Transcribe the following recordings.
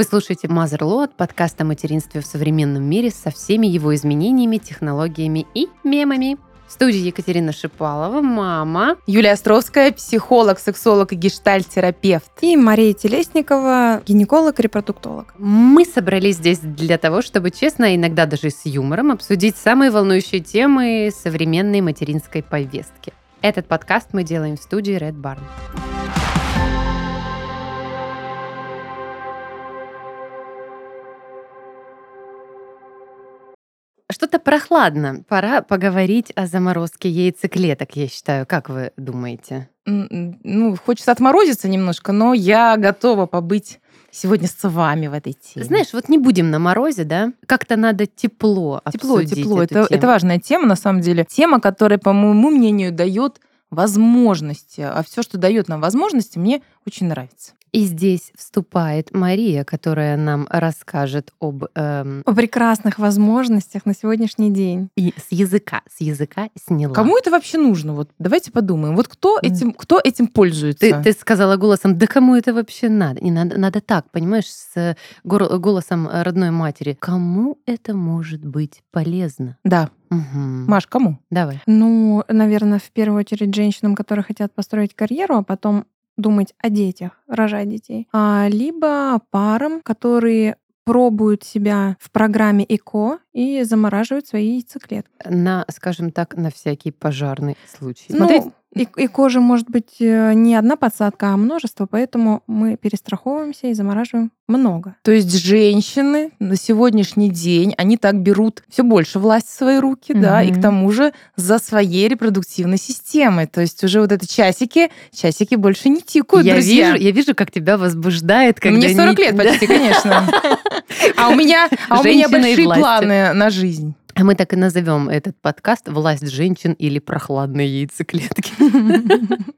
Вы слушаете Motherload, подкаст о материнстве в современном мире со всеми его изменениями, технологиями и мемами. В студии Екатерина Шипалова, мама. Юлия Островская, психолог, сексолог и гештальт-терапевт. И Мария Телесникова, гинеколог, репродуктолог. Мы собрались здесь для того, чтобы честно, иногда даже с юмором, обсудить самые волнующие темы современной материнской повестки. Этот подкаст мы делаем в студии Red Barn. Что-то прохладно. Пора поговорить о заморозке яйцеклеток, я считаю. Как вы думаете? Ну, хочется отморозиться немножко, но я готова побыть сегодня с вами в этой теме. Знаешь, вот не будем на морозе, да? Как-то надо тепло Тепло, тепло. Это, это важная тема, на самом деле. Тема, которая, по моему мнению, дает возможности. А все, что дает нам возможности, мне очень нравится. И здесь вступает Мария, которая нам расскажет об... Эм... О прекрасных возможностях на сегодняшний день. И с языка, с языка сняла. Кому это вообще нужно? Вот давайте подумаем. Вот кто этим, кто этим пользуется? Ты, ты сказала голосом, да кому это вообще надо? Не надо, надо так, понимаешь, с голосом родной матери. Кому это может быть полезно? Да. Угу. Маш, кому? Давай. Ну, наверное, в первую очередь женщинам, которые хотят построить карьеру, а потом думать о детях, рожать детей, а, либо парам, которые пробуют себя в программе ЭКО и замораживают свои яйцеклетки. На, скажем так, на всякий пожарный случай. Ну, Смотреть и, и кожа может быть э, не одна подсадка, а множество, поэтому мы перестраховываемся и замораживаем много. То есть женщины на сегодняшний день, они так берут все больше власть в свои руки, mm-hmm. да, и к тому же за своей репродуктивной системой. То есть уже вот эти часики, часики больше не тикают, я друзья. Вижу, я вижу, как тебя возбуждает, когда... Мне 40 лет почти, конечно. А у меня, а у меня большие планы на жизнь. А мы так и назовем этот подкаст «Власть женщин» или «Прохладные яйцеклетки».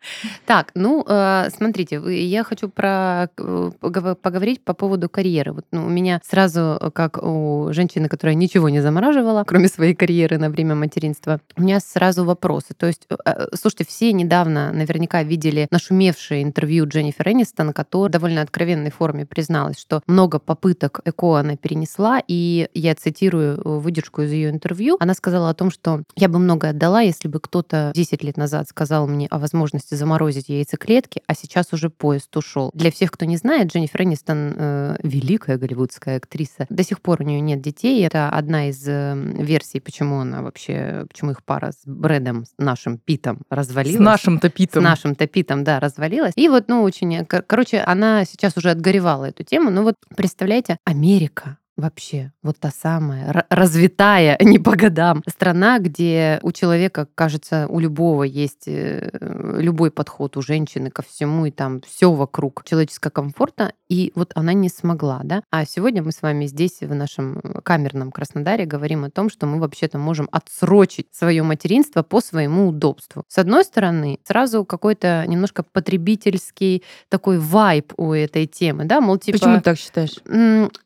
Так, ну, э, смотрите, я хочу про э, поговорить по поводу карьеры. Вот ну, у меня сразу, э, как у женщины, которая ничего не замораживала, кроме своей карьеры на время материнства, у меня сразу вопросы. То есть, слушайте, все недавно наверняка видели нашумевшее интервью Дженнифер Энистон, которая в довольно откровенной форме призналась, что много попыток ЭКО она перенесла, и я цитирую выдержку из ее интервью, она сказала о том, что я бы много отдала, если бы кто-то 10 лет назад сказал мне о возможности заморозить яйцеклетки, а сейчас уже поезд ушел. Для всех, кто не знает, Дженнифер Энистон э, великая голливудская актриса. До сих пор у нее нет детей. Это одна из э, версий, почему она вообще, почему их пара с Брэдом, нашим Питом, развалилась. С нашим-то Питом. С нашим-то Питом, да, развалилась. И вот, ну, очень... Короче, она сейчас уже отгоревала эту тему. Ну вот, представляете, Америка, вообще вот та самая развитая не по годам страна, где у человека, кажется, у любого есть э, любой подход у женщины ко всему, и там все вокруг человеческого комфорта, и вот она не смогла, да. А сегодня мы с вами здесь, в нашем камерном Краснодаре, говорим о том, что мы вообще-то можем отсрочить свое материнство по своему удобству. С одной стороны, сразу какой-то немножко потребительский такой вайб у этой темы, да, мол, типа... Почему ты так считаешь?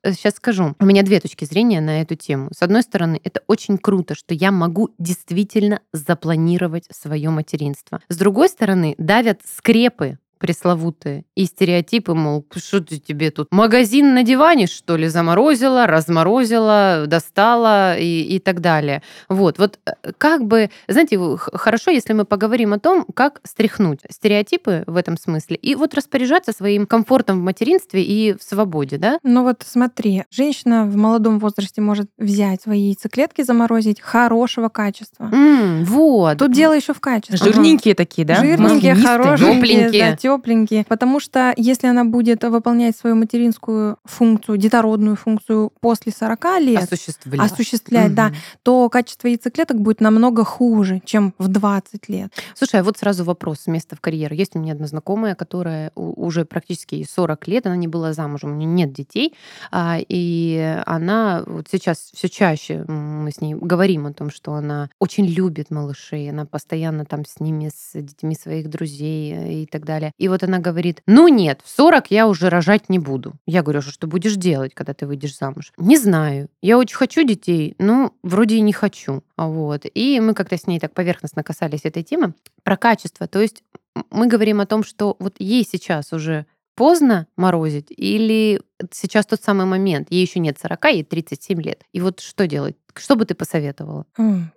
Сейчас скажу. У меня две точки зрения на эту тему. С одной стороны, это очень круто, что я могу действительно запланировать свое материнство. С другой стороны, давят скрепы пресловутые. И стереотипы, мол, что ты тебе тут магазин на диване, что ли, заморозила, разморозила, достала и, и так далее. Вот, вот э, как бы, знаете, хорошо, если мы поговорим о том, как стряхнуть стереотипы в этом смысле и вот распоряжаться своим комфортом в материнстве и в свободе, да? Ну вот смотри, женщина в молодом возрасте может взять свои яйцеклетки, заморозить хорошего качества. Mm, вот. Тут дело еще в качестве. Жирненькие ага. такие, да? Жирненькие, хорошие, тепленькие. Да, тепленькие, потому что если она будет выполнять свою материнскую функцию, детородную функцию после 40 лет, осуществлять, осуществлять угу. да, то качество яйцеклеток будет намного хуже, чем в 20 лет. Слушай, а вот сразу вопрос места в карьеру. Есть у меня одна знакомая, которая уже практически 40 лет, она не была замужем, у нее нет детей, а, и она вот сейчас все чаще мы с ней говорим о том, что она очень любит малышей, она постоянно там с ними, с детьми своих друзей и так далее. И вот она говорит, ну нет, в 40 я уже рожать не буду. Я говорю, что что будешь делать, когда ты выйдешь замуж? Не знаю. Я очень хочу детей, но вроде и не хочу. Вот. И мы как-то с ней так поверхностно касались этой темы про качество. То есть мы говорим о том, что вот ей сейчас уже поздно морозить или сейчас тот самый момент? Ей еще нет 40, ей 37 лет. И вот что делать? Что бы ты посоветовала?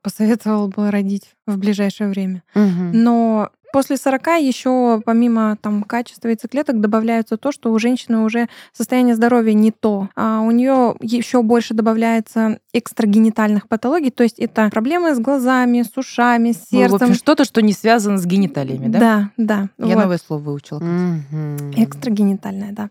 Посоветовала бы родить в ближайшее время. Мгм. Но после 40 еще помимо там качества яйцеклеток добавляется то, что у женщины уже состояние здоровья не то, а у нее еще больше добавляется экстрагенитальных патологий, то есть это проблемы с глазами, с ушами, с Ну, в общем, сердцем. что-то, что не связано с гениталиями, да? да, да. Я вот. новое слово выучила. Мгм. Экстрагенитальная, да.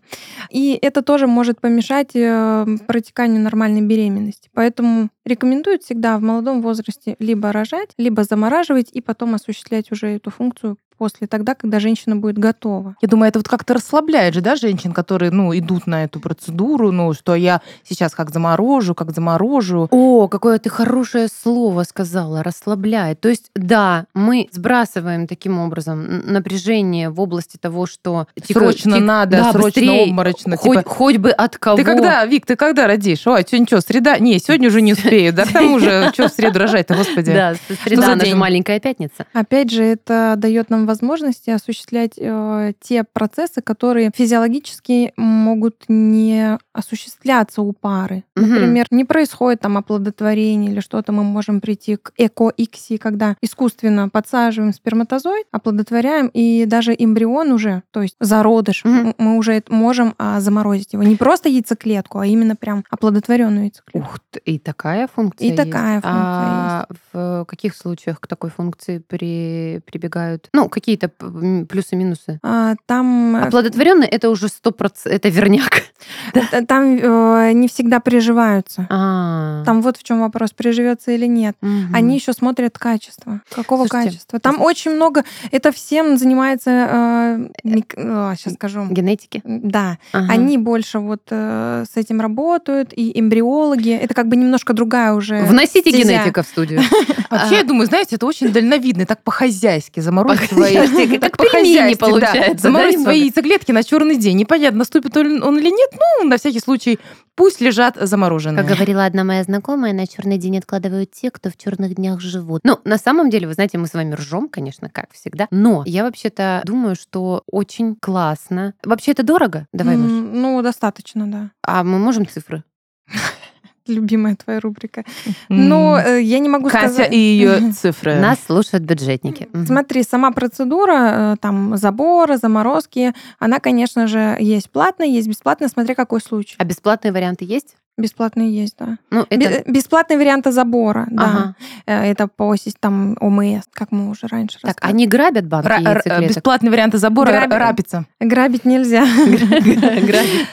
И это тоже может помешать э, протеканию нормальной беременности. Поэтому рекомендуют всегда в молодом возрасте либо рожать, либо замораживать и потом осуществлять уже эту функцию после тогда, когда женщина будет готова. Я думаю, это вот как-то расслабляет же, да, женщин, которые, ну, идут на эту процедуру, ну, что я сейчас как заморожу, как заморожу. О, какое ты хорошее слово сказала, расслабляет. То есть, да, мы сбрасываем таким образом напряжение в области того, что типа, Срочно ти- надо, да, срочно быстрее, обморочно. хоть, типа, хоть бы от кого. ты когда, Вик, ты когда родишь? Ой, сегодня что, среда? Не, сегодня уже не успею. Да к тому же, что в среду рожать-то, господи. Да, среда, за она же маленькая пятница. Опять же, это дает нам возможности осуществлять э, те процессы, которые физиологически могут не осуществляться у пары. Мгм. Например, не происходит там оплодотворение или что-то, мы можем прийти к эко-иксии, когда искусственно подсаживаем сперматозоид, оплодотворяем, и даже эмбрион уже, то есть зародыш, м- мы уже можем а, заморозить его. Не просто яйцеклетку, а именно прям оплодотворенную яйцеклетку. Ух ты, и такая функция И есть. такая функция А в каких случаях к такой функции при, прибегают? Ну, какие-то плюсы-минусы? А, Там э, Оплодотворенный это уже сто процентов, это верняк. Там э, не всегда приживаются. А, Там вот в чем вопрос, приживется или нет. Они еще смотрят качество. Какого Слушайте, качества? Там очень много. Это всем занимается. сейчас скажу. генетики. Да, Ага. они больше вот э, с этим работают, и эмбриологи. Это как бы немножко другая уже. Вносите стезя. генетика в студию. Вообще, я думаю, знаете, это очень дальновидно, так по-хозяйски заморозить свои... По-хозяйски, как пельмени получается, Заморозить свои яйцеклетки на черный день. Непонятно, наступит он он или нет, ну, на всякий случай, пусть лежат замороженные. Как говорила одна моя знакомая, на черный день откладывают те, кто в черных днях живут. Ну, на самом деле, вы знаете, мы с вами ржем, конечно, как всегда. Но я вообще-то думаю, что очень классно. Вообще это дорого? Давай, Маш. Ну, достаточно, да. А мы можем цифры? Любимая твоя рубрика. Но э, я не могу Катя сказать. и ее цифры. Нас слушают бюджетники. Смотри, сама процедура, э, там, забора, заморозки, она, конечно же, есть платная, есть бесплатная, смотря какой случай. А бесплатные варианты есть? Бесплатные есть, да. Ну, это... Бесплатный вариант забора, да. Ага. Э, Это по там ОМС, как мы уже раньше Так, рассказывали. они грабят банки р- яйцеклеток? Бесплатные варианты забора Граби- рапица. Грабить нельзя.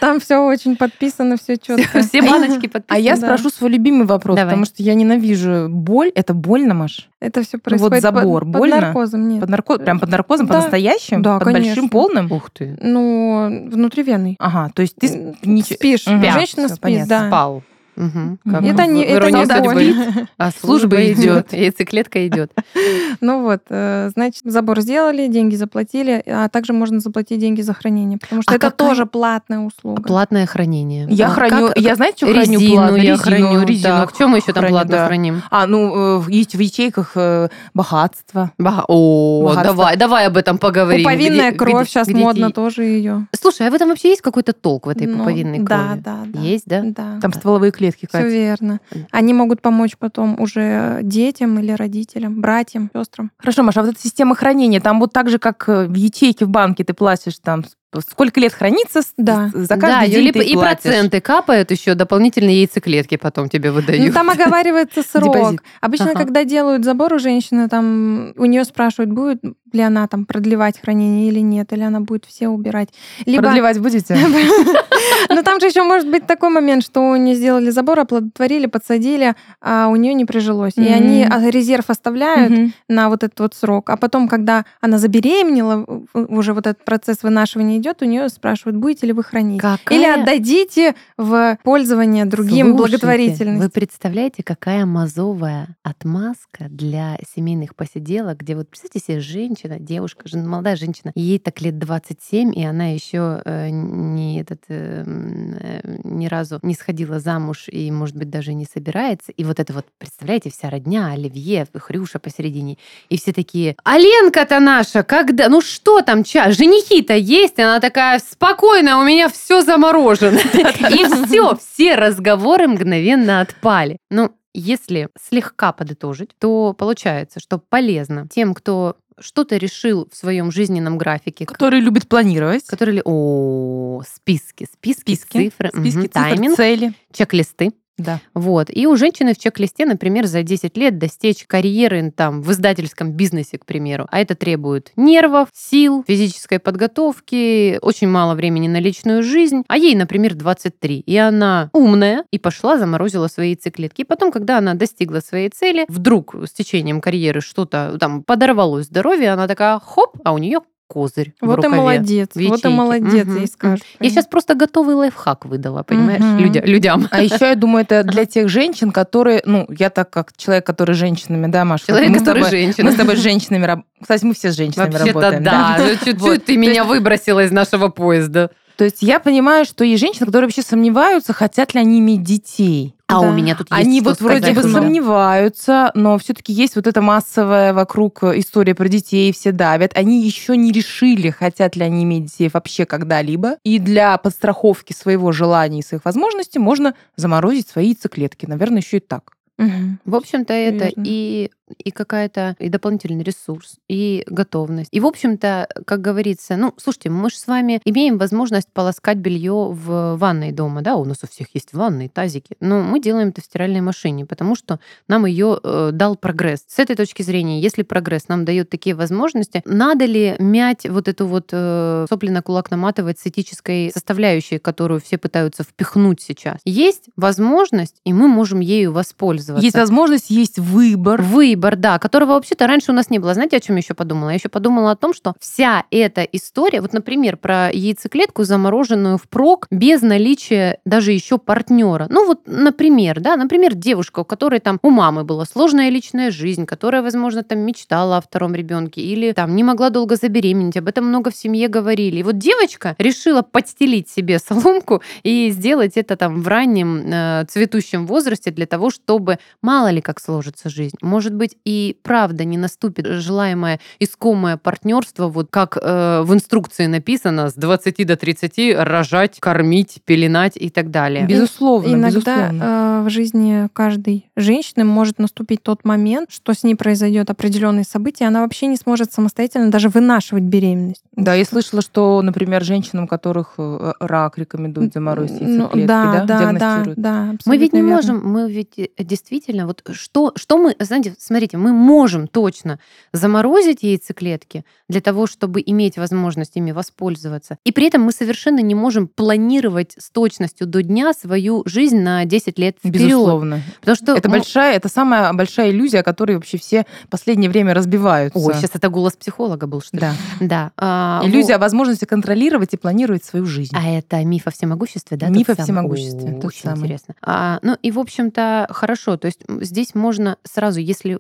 Там все очень подписано, все четко. Все баночки подписаны. А я Да. спрошу свой любимый вопрос, потому что я ненавижу боль. Это больно, Маш? Это все Ну вот происходит под- забор под больно? наркозом, нет. Под нарко... Прям под наркозом, Да. по-настоящему? Да, под большим, конечно. полным? Ух ты. Ну, внутривенный. Ага, то есть ты Спишь. Мгм. Женщина спит, понятно. да. Paulo. Как Мгм. Это не, это «Иронии не судьбы». А Служба идет, яйцеклетка идет. Ну вот, э, значит, забор сделали, деньги заплатили, а также можно заплатить деньги за хранение, потому что А это какая- тоже платная услуга. Платное хранение. Я А храню, как- я знаете, что храню резину платно? я Резину, храню. резину Так, что мы еще там храню, платно да. храним? А, ну, э, в есть в ячейках э, богатство. О, Богатство. давай, давай об этом поговорим. Пуповинная Где- кровь где- сейчас где модно тоже ее. Слушай, а в этом вообще есть какой-то толк в этой пуповинной крови? Да, да, да. Есть, да? Да. Там стволовые клетки, Все Катя. верно. Они могут помочь потом уже детям или родителям, братьям, сестрам. Хорошо, Маша, а вот эта система хранения, там вот так же, как э, в ячейке в банке ты платишь там сколько лет хранится, Да. за каждый да, день Юли, ты и платишь. проценты капают еще, дополнительные яйцеклетки потом тебе Ну, выдают. там оговаривается срок. Депозит. Обычно, Ага. когда делают забор у женщины, там у нее спрашивают, будет ли она там продлевать хранение или нет, или она будет все убирать. Либо Продлевать будете? Но там же еще может быть такой момент, что у нее сделали забор, оплодотворили, подсадили, а у нее не прижилось. И они а, резерв оставляют на вот этот вот срок. А потом, когда она забеременела, уже вот этот процесс вынашивания идет, у нее спрашивают, будете ли вы хранить. Или отдадите в пользование другим Слушайте, благотворительности. Вы представляете, какая мазовая отмазка для семейных посиделок, где вот, представьте себе, женщина женщина, девушка, жен- молодая женщина, ей так лет 27, и она еще э, не этот э, э, ни разу не сходила замуж и, может быть, даже не собирается. И вот это вот, представляете, вся родня, Оливье, Хрюша посередине. И все такие, а Ленка-то наша, когда? Ну что там, ча? Женихи-то есть? И она такая, спокойно, у меня все заморожено. И все, все разговоры мгновенно отпали. Ну, если слегка подытожить, то получается, что полезно тем, кто что-то решил в своем жизненном графике, Который любит планировать. который о списки, списки, Списки, цифры, списки, мгм, цифр, тайминг, цели. чек-листы. Да. Вот. И у женщины в чек-листе, например, за 10 лет достичь карьеры там, в издательском бизнесе, к примеру. А это требует нервов, сил, физической подготовки, очень мало времени на личную жизнь. А ей, например, 23. И она умная и пошла, заморозила свои яйцеклетки. И потом, когда она достигла своей цели, вдруг с течением карьеры что-то там подорвалось здоровье, она такая, хоп, а у нее козырь в Вот и молодец. в Вот и молодец, Мгм, ей скажешь. Я сейчас просто готовый лайфхак выдала, понимаешь, Мгм. людя- людям. А еще я думаю, это для тех женщин, которые, ну, я так как человек, который с женщинами, да, Маша? Человек, мы с который тобой- женщина. Мы с тобой с женщинами. Кстати, мы все с женщинами Вообще-то работаем. да. Ну, Чуть-чуть Вот. ты меня выбросила из нашего поезда. То есть я понимаю, что есть женщины, которые вообще сомневаются, хотят ли они иметь детей. А Да. у меня тут есть Они вот вроде бы много. сомневаются, но все-таки есть вот эта массовая вокруг история про детей, все давят. Они еще не решили, хотят ли они иметь детей вообще когда-либо. И для подстраховки своего желания и своих возможностей можно заморозить свои яйцеклетки. Наверное, еще и так. Мгм. В общем-то, это Верно. и, и какая-то и дополнительный ресурс, и готовность. И, в общем-то, как говорится, ну, слушайте, мы же с вами имеем возможность полоскать белье в ванной дома, да, у нас у всех есть ванны, тазики, но мы делаем это в стиральной машине, потому что нам ее э, дал прогресс. С этой точки зрения, если прогресс нам дает такие возможности, надо ли мять вот эту вот э, сопли на кулак наматывать с этической составляющей, которую все пытаются впихнуть сейчас? Есть возможность, и мы можем ею воспользоваться. Есть возможность, есть выбор. Выбор, да, которого вообще-то раньше у нас не было. Знаете, о чем еще подумала? Я еще подумала о том, что вся эта история, вот, например, про яйцеклетку, замороженную впрок, без наличия даже еще партнера. Ну вот, например, да, например, девушка, у которой там у мамы была сложная личная жизнь, которая, возможно, там мечтала о втором ребенке или там не могла долго забеременеть, об этом много в семье говорили. И вот девочка решила подстелить себе соломку и сделать это там в раннем э, цветущем возрасте для того, чтобы мало ли как сложится жизнь. Может быть, и правда не наступит желаемое искомое партнерство, вот как э, в инструкции написано, с 20 до 30 рожать, кормить, пеленать и так далее. Безусловно, Иногда безусловно. э, в жизни каждой женщины может наступить тот момент, что с ней произойдет определенные события, и она вообще не сможет самостоятельно даже вынашивать беременность. Да, я слышала, что, например, женщинам, у которых э, рак рекомендуют заморозить Ну, яйцеклетки, да, да, да, да, диагностируют. да, Мы ведь не верно. можем, мы ведь э, действительно, вот что, что мы, знаете, смотрите, мы можем точно заморозить яйцеклетки для того, чтобы иметь возможность ими воспользоваться. И при этом мы совершенно не можем планировать с точностью до дня свою жизнь на 10 лет вперед. Безусловно. Потому что Это ну, большая, это самая большая иллюзия, о которой вообще все в последнее время разбиваются. Ой, сейчас это голос психолога был, что ли? Да. Да. а, Иллюзия о возможности контролировать и планировать свою жизнь. А это миф о всемогуществе, да? Миф о всемогуществе, О, Очень самый. интересно. А, ну и, в общем-то, хорошо. То есть здесь можно сразу, если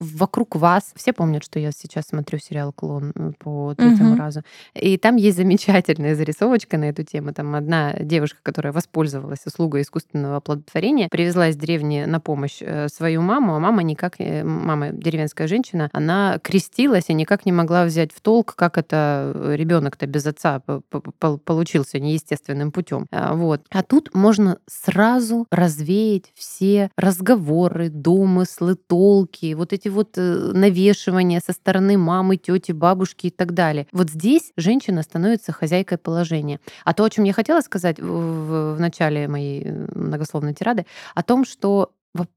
вокруг вас, все помнят, что я сейчас смотрю сериал «Клон» м, по третьему Мгм. разу, и там есть замечательная зарисовочка на эту тему. Там одна девушка, которая воспользовалась услугой искусственного оплодотворения, привезла из деревни на помощь э, свою маму, а мама никак, э, мама деревенская женщина, она крестилась и никак не могла взять в толк, как это ребенок-то без отца получился неестественным путем. А, Вот. А тут можно сразу развеять все разговоры, домыслы, толки, вот эти вот э, навешивания со стороны мамы, тети, бабушки и так далее. Вот здесь женщина становится хозяйкой положения. А то, о чем я хотела сказать в, в- начале моей э, многословной тирады, о том, что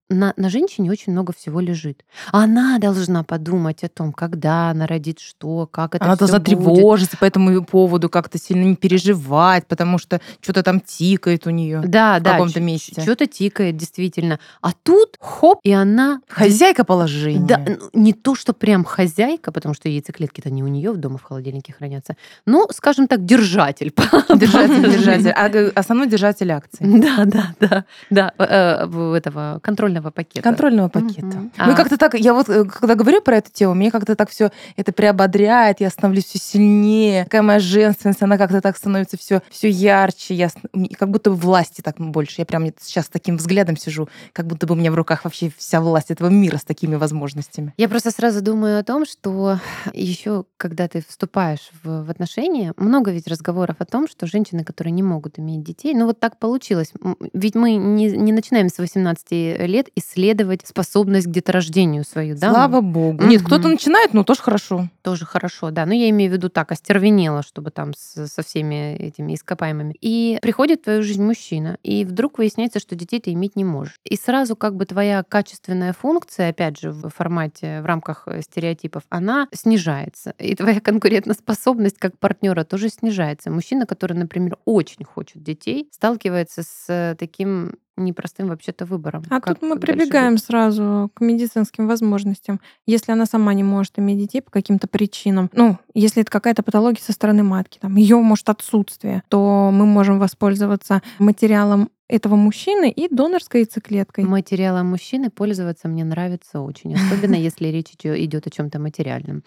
на, на женщине очень много всего лежит. Она должна подумать о том, когда она родит что, как это Она должна будет. тревожиться по этому поводу, как-то сильно не переживать, потому что что-то там тикает у нее. Да, в да, каком-то месте. Что-то тикает, действительно. А тут хоп, и она Хозяйка положения. Да, ну, не то, что прям хозяйка, потому что яйцеклетки-то не у нее дома в холодильнике хранятся, но, скажем так, держатель. Держатель, держатель. А, э, основной держатель акций. Да, да, да, да, э, в- этого контрольного пакета. Контрольного пакета. Мгм. Ну, А- как-то так, я вот, э, когда говорю про эту тему, мне как-то так все это приободряет, я становлюсь все сильнее, какая моя женственность, она как-то так становится все, все ярче, я, как будто бы власти так больше. Я прям сейчас с таким взглядом сижу, как будто бы у меня в руках вообще вся власть этого мира с такими возможностями. Я просто сразу думаю о том, что еще когда ты вступаешь в, в отношения, много ведь разговоров о том, что женщины, которые не могут иметь детей, ну вот так получилось. Ведь мы не, не начинаем с 18 лет исследовать способность к деторождению свою, да? Слава богу. Нет, кто-то начинает, ну тоже хорошо. Тоже хорошо, да. Но я имею в виду так, остервенело, чтобы там с- со всеми этими ископаемыми. И приходит в твою жизнь мужчина, и вдруг выясняется, что детей ты иметь не можешь. И сразу как бы твоя качественная функция, опять же, в формате, в рамках э, стереотипов, она снижается. И твоя конкурентоспособность как партнера тоже снижается. Мужчина, который, например, очень хочет детей, сталкивается с э, таким непростым вообще-то выбором. А Как тут мы прибегаем сразу к медицинским возможностям. Если она сама не может иметь детей по каким-то причинам, ну, если это какая-то патология со стороны матки, там, ее может отсутствие, то мы можем воспользоваться материалом этого мужчины и донорской яйцеклеткой. Материалом мужчины пользоваться мне нравится очень, особенно если речь идет о чем-то материальном.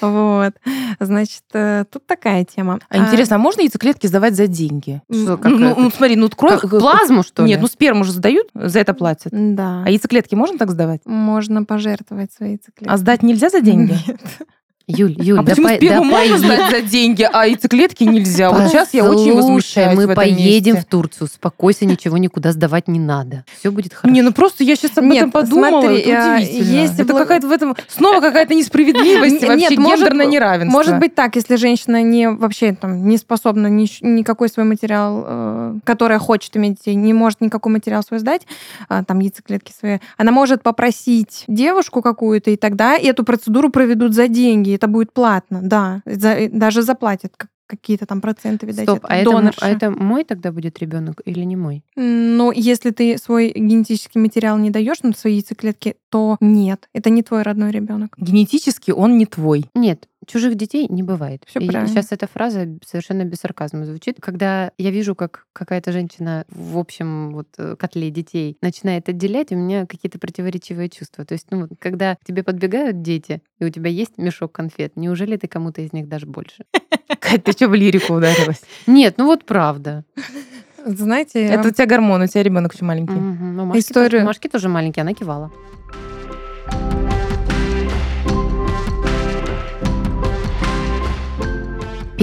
Вот. Значит, э, тут такая тема. А интересно, а можно яйцеклетки сдавать за деньги? Ну, ну, смотри, ну кровь... Как плазму, что ли? Нет, ну сперму же сдают, за это платят. Да. А яйцеклетки можно так сдавать? Можно пожертвовать свои яйцеклетки. А сдать нельзя за деньги? Нет. Юль, Юль, А да почему по- сперму да можно сдать за деньги, а яйцеклетки нельзя? Вот сейчас я очень Послушай, возмущаюсь мы в этом поедем месте. в Турцию, успокойся, ничего никуда сдавать не надо. Все будет хорошо. Не, ну просто я сейчас об Нет, этом подумала. смотри, это а, удивительно. есть это благ- какая-то в этом снова какая-то несправедливость, и Нет, вообще может гендерное неравенство. Может быть так, если женщина не вообще там не способна ни, никакой свой материал, э, которая хочет иметь детей, не может никакой материал свой сдать, а, там яйцеклетки свои, она может попросить девушку какую-то, и тогда эту процедуру проведут за деньги, это будет платно, да, За- даже заплатят как- какие-то там проценты, видать, Стоп, это а это, а это мой тогда будет ребенок или не мой? Но если ты свой генетический материал не даешь на свои яйцеклетки, то нет, это не твой родной ребенок. Генетически он не твой. Нет, чужих детей не бывает. Всё правильно. сейчас эта фраза совершенно без сарказма звучит. Когда я вижу, как какая-то женщина в общем вот э, котле детей начинает отделять, у меня какие-то противоречивые чувства. То есть, ну, когда к тебе подбегают дети, и у тебя есть мешок конфет, неужели ты кому-то из них дашь больше? Кать, ты что в лирику ударилась? Нет, ну вот правда. Знаете, Это у тебя гормон, у тебя ребенок еще маленький. Мгм. Ну, Машки, Историю- тоже, Машки тоже маленькие, она кивала.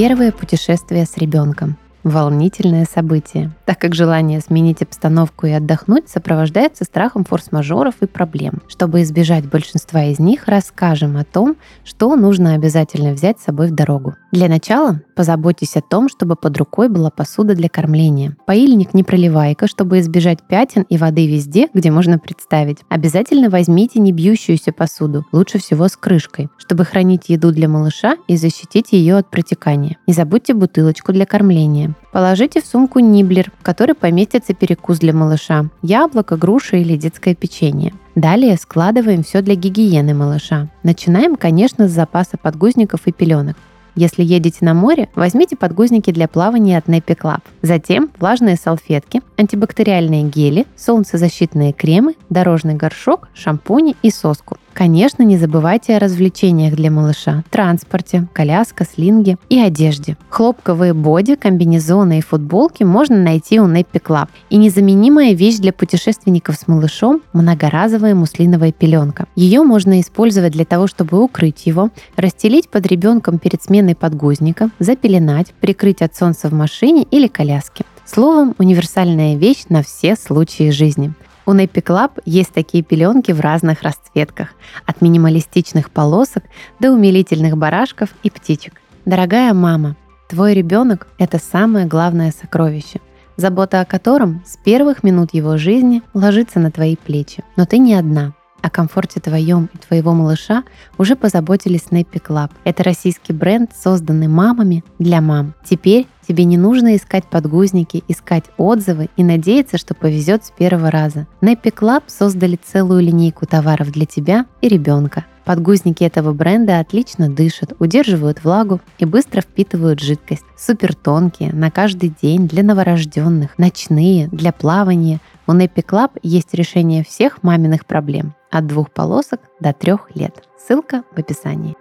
Первое путешествие с ребенком. Волнительное событие, так как желание сменить обстановку и отдохнуть сопровождается страхом форс-мажоров и проблем. Чтобы избежать большинства из них, расскажем о том, что нужно обязательно взять с собой в дорогу. Для начала позаботьтесь о том, чтобы под рукой была посуда для кормления. Поильник не проливайка, чтобы избежать пятен и воды везде, где можно представить. Обязательно возьмите не бьющуюся посуду, лучше всего с крышкой, чтобы хранить еду для малыша и защитить ее от протекания. Не забудьте бутылочку для кормления. Положите в сумку ниблер, в который поместится перекус для малыша, яблоко, груша или детское печенье. Далее складываем все для гигиены малыша. Начинаем, конечно, с запаса подгузников и пеленок. Если едете на море, возьмите подгузники для плавания от Nappy Club. Затем влажные салфетки, антибактериальные гели, солнцезащитные кремы, дорожный горшок, шампуни и соску. Конечно, не забывайте о развлечениях для малыша, транспорте, коляска, слинге и одежде. Хлопковые боди, комбинезоны и футболки можно найти у Nappy Club. И незаменимая вещь для путешественников с малышом – многоразовая муслиновая пеленка. Ее можно использовать для того, чтобы укрыть его, расстелить под ребенком перед сменой подгузника, запеленать, прикрыть от солнца в машине или коляске. Словом, универсальная вещь на все случаи жизни. У Nappy Club есть такие пеленки в разных расцветках, от минималистичных полосок до умилительных барашков и птичек. Дорогая мама, твой ребенок – это самое главное сокровище, забота о котором с первых минут его жизни ложится на твои плечи. Но ты не одна. О комфорте твоем и твоего малыша уже позаботились Nappy Club. Это российский бренд, созданный мамами для мам. Теперь тебе не нужно искать подгузники, искать отзывы и надеяться, что повезет с первого раза. Nappy Club создали целую линейку товаров для тебя и ребенка. Подгузники этого бренда отлично дышат, удерживают влагу и быстро впитывают жидкость. Супер тонкие, на каждый день, для новорожденных, ночные, для плавания, У Nappy Club есть решение всех маминых проблем от двух полосок до трех лет. Ссылка в описании.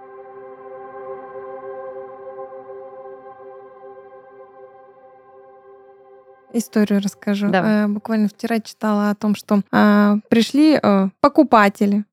Историю расскажу. Давай. Э, Буквально вчера читала о том, что а, пришли э, покупатели,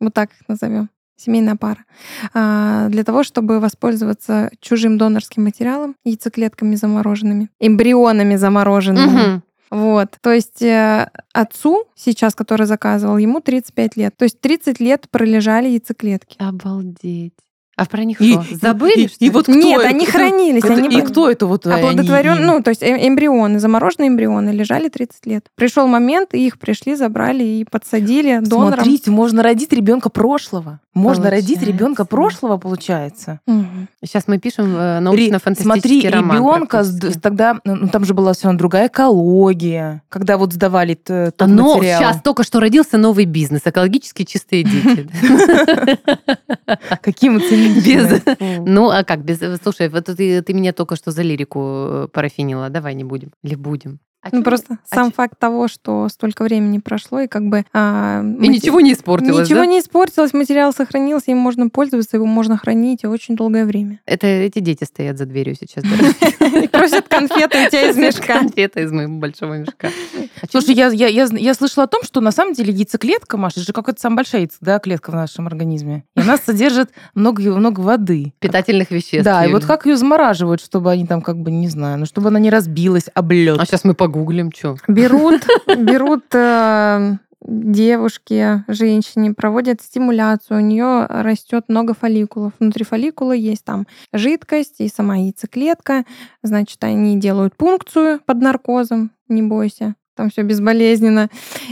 вот так их назовем, семейная пара, а, для того, чтобы воспользоваться чужим донорским материалом, яйцеклетками замороженными, эмбрионами замороженными. Мгм. Вот. То есть э, отцу сейчас, который заказывал, ему 35 лет. То есть 30 лет пролежали яйцеклетки. Обалдеть. А про них И- что? Забыли, и- что и ли? вот кто Нет, это? они хранились. Это- они и были- кто это вот? они Оплодотворен, им? ну, то есть э- эмбрионы, замороженные эмбрионы лежали 30 лет. Пришел момент, и их пришли, забрали и подсадили донором. Смотрите, можно родить ребенка прошлого. Можно родить Получается. ребенка прошлого, получается. Мгм. Сейчас мы пишем э, научно-фантастический Смотри, роман. ребенка тогда, ну там же была все равно другая экология, когда вот сдавали тот Но материал. сейчас только что родился новый бизнес, экологически чистые дети. Какие мы Без-. Ну, а как без... Слушай, вот ты, ты меня только что за лирику э, парафинила. Давай не будем. Или будем? А Ну, просто а сам чё- факт того, что столько времени прошло, и как бы... а, И мате- ничего не испортилось, Ничего да? не испортилось, материал сохранился, им можно пользоваться, его можно хранить очень долгое время. Это эти дети стоят за дверью сейчас. И просят конфеты у тебя из мешка. Конфеты из моего большого мешка. Слушай, я, я, я, я слышала о том, что на самом деле яйцеклетка, Маша, это же какая-то самая большая яйцо, да, клетка в нашем организме. И она содержит много, много воды. питательных веществ. Да, и вот как ее замораживают, чтобы они там как бы, не знаю, ну чтобы она не разбилась об лед. А сейчас мы погуглим, что. Берут, берут девушки, женщине, проводят стимуляцию, у нее растет много фолликулов. Внутри фолликула есть там жидкость и сама яйцеклетка. Значит, они делают пункцию под наркозом, не бойся, там все безболезненно.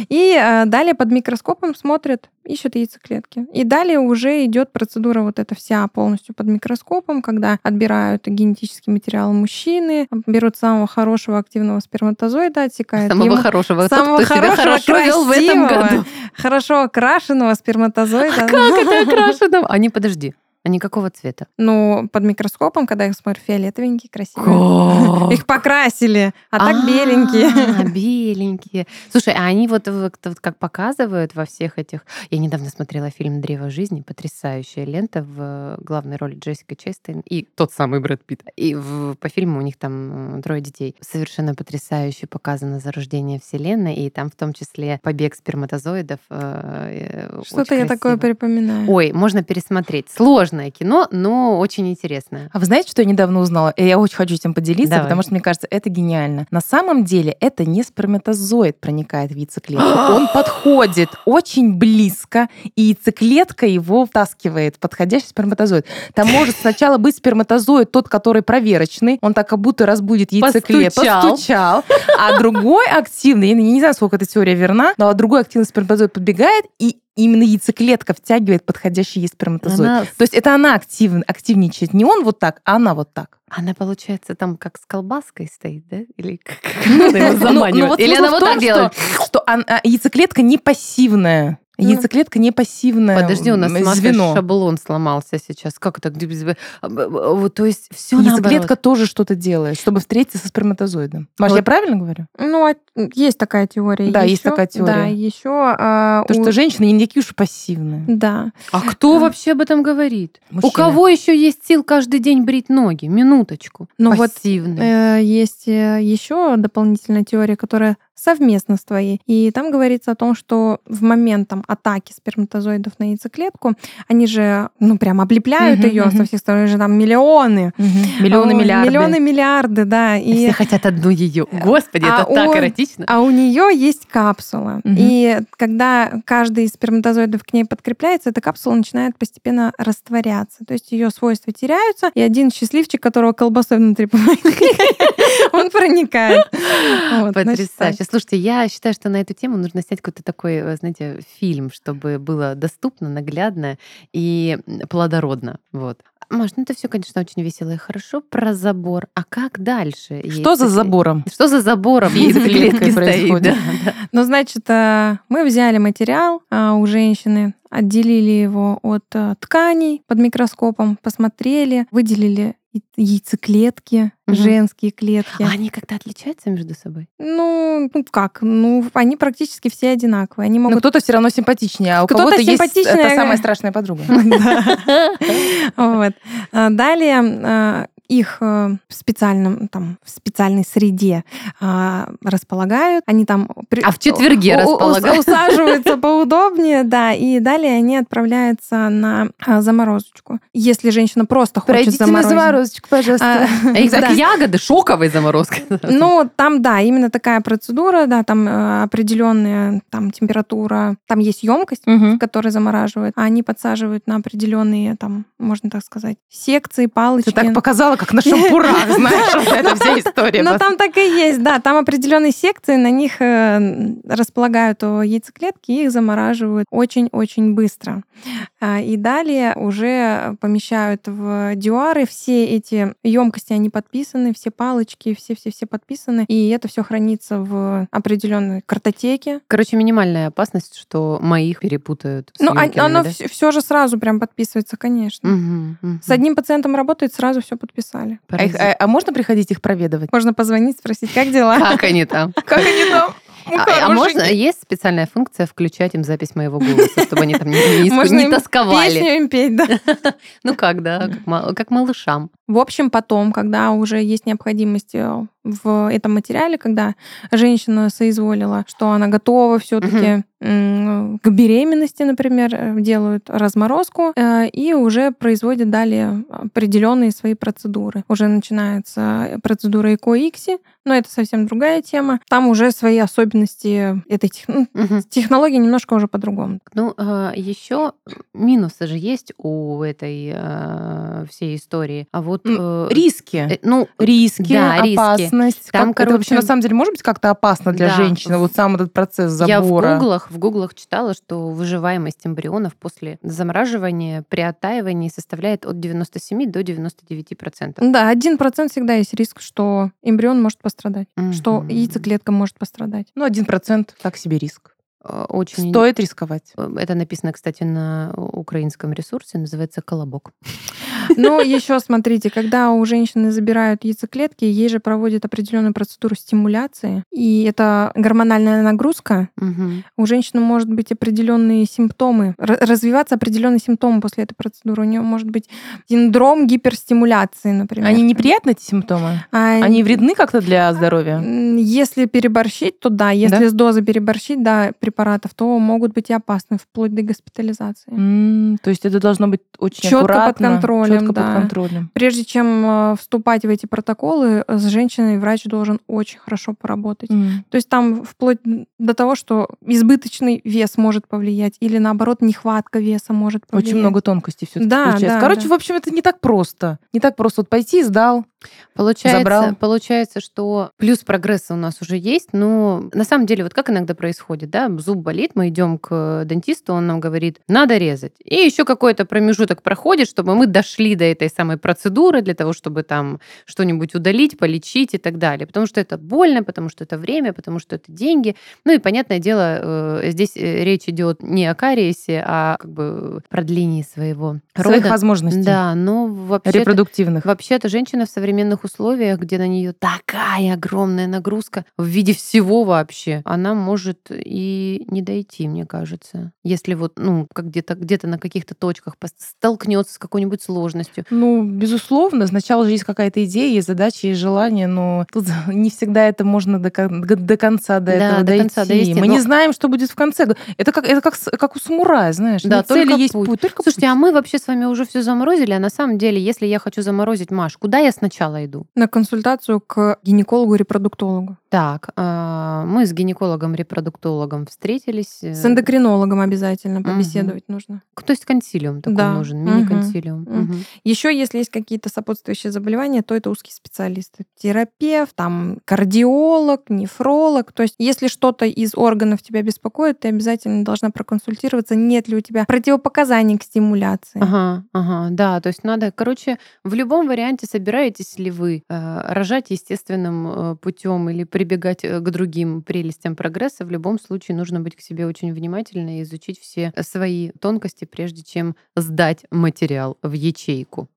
И э, далее под микроскопом смотрят, ищут яйцеклетки. И далее уже идет процедура вот эта вся полностью под микроскопом, когда отбирают генетический материал мужчины, берут самого хорошего активного сперматозоида, отсекают Самого ему хорошего. Тот, самого себя хорошего, хорошо вел в этом красивого, году. хорошо окрашенного сперматозоида. Как это окрашено? Они, подожди, они какого цвета? Ну, под микроскопом, когда их смотрю, фиолетовенькие, красивые. Их покрасили, а так беленькие. А, беленькие. Слушай, а они вот, как показывают во всех этих... Я недавно смотрела фильм «Древо жизни», потрясающая лента в главной роли Джессика Честейн и тот самый Брэд Питт. И по фильму у них там э, трое детей. Совершенно потрясающе показано зарождение Вселенной, и там в том числе побег сперматозоидов. э, э, Что-то я такое припоминаю. Ой, можно пересмотреть. Сложное кино, но очень интересное. А вы знаете, что я недавно узнала? И я очень хочу этим поделиться, Давай. потому что мне кажется, это гениально. На самом деле это не сперматозоид проникает в яйцеклетку. Он подходит очень близко, и яйцеклетка его втаскивает, подходящий сперматозоид. Там может сначала быть сперматозоид, тот, который проверочный, он так как будто разбудит яйцеклетку. Постучал. Постучал. А другой активный, я не знаю, сколько эта теория верна, но другой активный сперматозоид подбегает, и именно яйцеклетка втягивает подходящий ей сперматозоид. Она, То есть это она актив, активничает. Не он вот так, а она вот так. она, получается, там как с колбаской стоит, да? Или как как она его Ну, ну заманивает? Или она вот так делает? Что, а, яйцеклетка не пассивная. Ну, Яйцеклетка не пассивное Подожди, у нас Маша звено. шаблон сломался сейчас. Как это? А, вот, То есть все Яйцеклетка наоборот. тоже что-то делает, чтобы встретиться со сперматозоидом. Маш, Вот. я правильно говорю? Ну, а есть такая теория. Да, есть Ещё- такая теория. Да, еще... а, То, у- что женщины не такие уж пассивные. Да. А кто А. вообще об этом говорит? У Мужчины. кого еще есть сил каждый день брить ноги? Минуточку. Ну вот, Пассивные. Э, Есть еще дополнительная теория, которая совместно с твоей. И там говорится о том, что в момент там, атаки сперматозоидов на яйцеклетку, они же, ну, прям облепляют Мгм, ее мгм. со всех сторон, же там миллионы. Миллионы, Ой, миллиарды. Миллионы, миллиарды, да. И И, все хотят одну ее. Господи, а это так он- эротично. а у нее есть капсула. Мгм. И когда каждый из сперматозоидов к ней подкрепляется, эта капсула начинает постепенно растворяться. То есть ее свойства теряются, и один счастливчик, которого колбасой внутри он проникает. Так. Потрясающе. Слушайте, я считаю, что на эту тему нужно снять какой-то такой, э, знаете, фильм, чтобы было доступно, наглядно и плодородно. Вот. Маш, ну это все, конечно, очень весело и хорошо про забор. А как дальше? Что за Яйцеклет- забором? Что за забором яйцеклетки стоит? происходит? Да, да. Ну, значит, э, мы взяли материал а, у женщины, отделили его от э, тканей под микроскопом, посмотрели, выделили яйцеклетки, Мгм. женские клетки. А они как-то отличаются между собой? Ну, ну как? Ну, они практически все одинаковые. Они Но могут кто-то все равно симпатичнее, а у Кто-то кого-то есть симпатичнее. это самая страшная подруга. А Далее а, их э, в специальном там в специальной среде а, располагают, они там при- А в четверге располагают? усаживаются поудобнее, да, и далее они отправляются на а, заморозочку. Если женщина просто хочет на заморозить. заморозочку, пожалуйста. А, А как ягоды, шоковой заморозкой. Ну, там, да, именно такая процедура, да, там э, определенная там температура, там есть емкость, Мгм. которые замораживают, а они подсаживают на определенные, там, можно так сказать, секции, палочки. Ты так показала, как на шампурах, знаешь, вот эта вся история. Ну, там так и есть, да. Там определенные секции, на них э, располагают яйцеклетки и их замораживают очень-очень быстро. А, И далее уже помещают в дюары. Все эти емкости, они подписаны, все палочки, все-все-все подписаны. И это все хранится в определенной картотеке. Короче, минимальная опасность, что моих перепутают Ну, а- оно да? все, же сразу прям подписывается, конечно. Мгм, мгм. С одним пациентом работает, сразу все подписали. А их- а- а можно приходить их проведывать? Можно позвонить, спросить, как дела? Как они там? Как они там? А, а можно, есть специальная функция включать им запись моего голоса, чтобы они там не, не Можно не им тосковали? Песню им петь, да. Ну как, да, как малышам. В общем, потом, когда уже есть необходимость э, в этом материале, когда женщина соизволила, что она готова все-таки к беременности, например, э, делают разморозку э, и уже производят далее определенные свои процедуры. Уже начинается процедура ЭКОИКСИ, но это совсем другая тема. Там уже свои особенности этой тех- Мгм. технологии немножко уже по-другому. Ну, еще минусы же есть у этой всей истории. А вот... М, э, Риски. э, ну, Риски, да, риски. опасность. Там, Как- это вообще короче, на самом деле может быть как-то опасно для да, женщины, вот сам этот процесс Я в забора? гуглах, в гуглах читала, что выживаемость эмбрионов после замораживания при оттаивании составляет от 97 до 99 процентов. Да, один процент всегда есть риск, что эмбрион может пострадать, что Мгм. яйцеклетка может пострадать. Ну, один процент, так себе риск. Э, Очень Стоит рисковать. Это написано, кстати, на украинском ресурсе, называется «Колобок». Но еще смотрите, когда у женщины забирают яйцеклетки, ей же проводят определенную процедуру стимуляции, и это гормональная нагрузка. Мгм. У женщины может быть определенные симптомы, ра- развиваться определенные симптомы после этой процедуры. У нее может быть синдром гиперстимуляции, например. Они неприятны, эти симптомы? А, Они вредны как-то для здоровья? м, Если переборщить, то да. Если Да? с дозой переборщить, да, препаратов, то могут быть и опасны, вплоть до госпитализации. М, То есть это должно быть очень Чётко под аккуратно, да. под контролем. Прежде чем э, вступать в эти протоколы, э, с женщиной врач должен очень хорошо поработать. М. То есть там вплоть до того, что избыточный вес может повлиять, или наоборот, нехватка веса может повлиять. Очень много тонкостей все-таки Да, получается. да, Короче, да. в общем, это не так просто. Не так просто. Вот пойти, сдал. Получается, Забрал. получается, что плюс прогресса у нас уже есть, но на самом деле вот как иногда происходит, да, зуб болит, мы идем к дентисту, он нам говорит, надо резать. И еще какой-то промежуток проходит, чтобы мы дошли до этой самой процедуры для того, чтобы там что-нибудь удалить, полечить и так далее. Потому что это больно, потому что это время, потому что это деньги. Ну и, понятное дело, э, здесь э, речь идет не о кариесе, а как бы продлении своего Своих рода. возможностей Да, но вообще репродуктивных. Вообще-то женщина в современных условиях, где на нее такая огромная нагрузка в виде всего вообще, она может и не дойти, мне кажется. Если вот, ну, как где-то где на каких-то точках столкнется с какой-нибудь сложностью. Ну, безусловно, сначала же есть какая-то идея, есть задача, есть желание, но тут не всегда это можно до, до конца до Да, этого до дойти. конца довести, Мы но- не знаем, что будет в конце. Это как, это как, как у самурая, знаешь. Да, Нет цели, есть путь. путь. Только Слушайте, путь. а мы вообще с вами уже все заморозили, а на самом деле, если я хочу заморозить Маш, куда я сначала иду? На консультацию к гинекологу-репродуктологу. Так, а, мы с гинекологом-репродуктологом встретились. э, С эндокринологом обязательно побеседовать нужно. То есть консилиум такой Да. нужен, мини-консилиум. Мгм. Мгм. Еще, если есть какие-то сопутствующие заболевания, то это узкие специалисты. Терапевт, там, кардиолог, нефролог. То есть, если что-то из органов тебя беспокоит, ты обязательно должна проконсультироваться, нет ли у тебя противопоказаний к стимуляции. Ага, ага, да, то есть надо, короче, в любом варианте собираетесь ли вы э, рожать естественным путем или прибегать э, к другим прелестям прогресса, в любом случае нужно быть к себе очень внимательно и изучить все свои тонкости, прежде чем сдать материал в ячейку.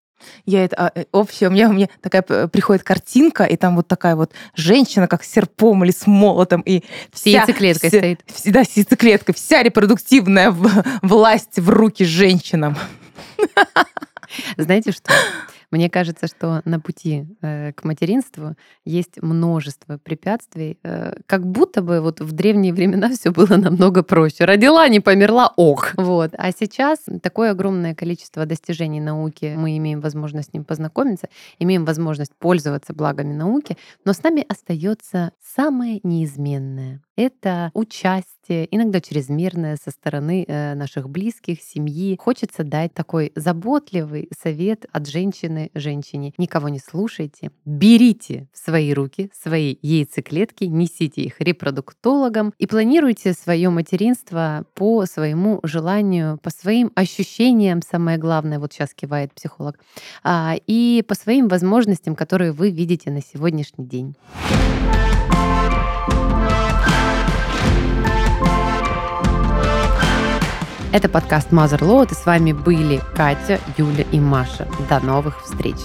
Я это а, э, вообще у меня у меня такая приходит картинка и там вот такая вот женщина как с серпом или с молотом и вся яйцеклеткой вся, стоит. Да, с яйцеклеткой. Вся репродуктивная власть в руки женщинам. Знаете что? Мне кажется, что на пути э, к материнству есть множество препятствий, э, как будто бы вот в древние времена все было намного проще. Родила, не померла, ох. Вот. А сейчас такое огромное количество достижений науки, мы имеем возможность с ним познакомиться, имеем возможность пользоваться благами науки, но с нами остается самое неизменное это участие, иногда чрезмерное со стороны э, наших близких, семьи. Хочется дать такой заботливый совет от женщины женщине. Никого не слушайте, берите в свои руки свои яйцеклетки, несите их репродуктологам и планируйте свое материнство по своему желанию, по своим ощущениям, самое главное, вот сейчас кивает психолог, а, и по своим возможностям, которые вы видите на сегодняшний день. Это подкаст Mother и с вами были Катя, Юля и Маша. До новых встреч!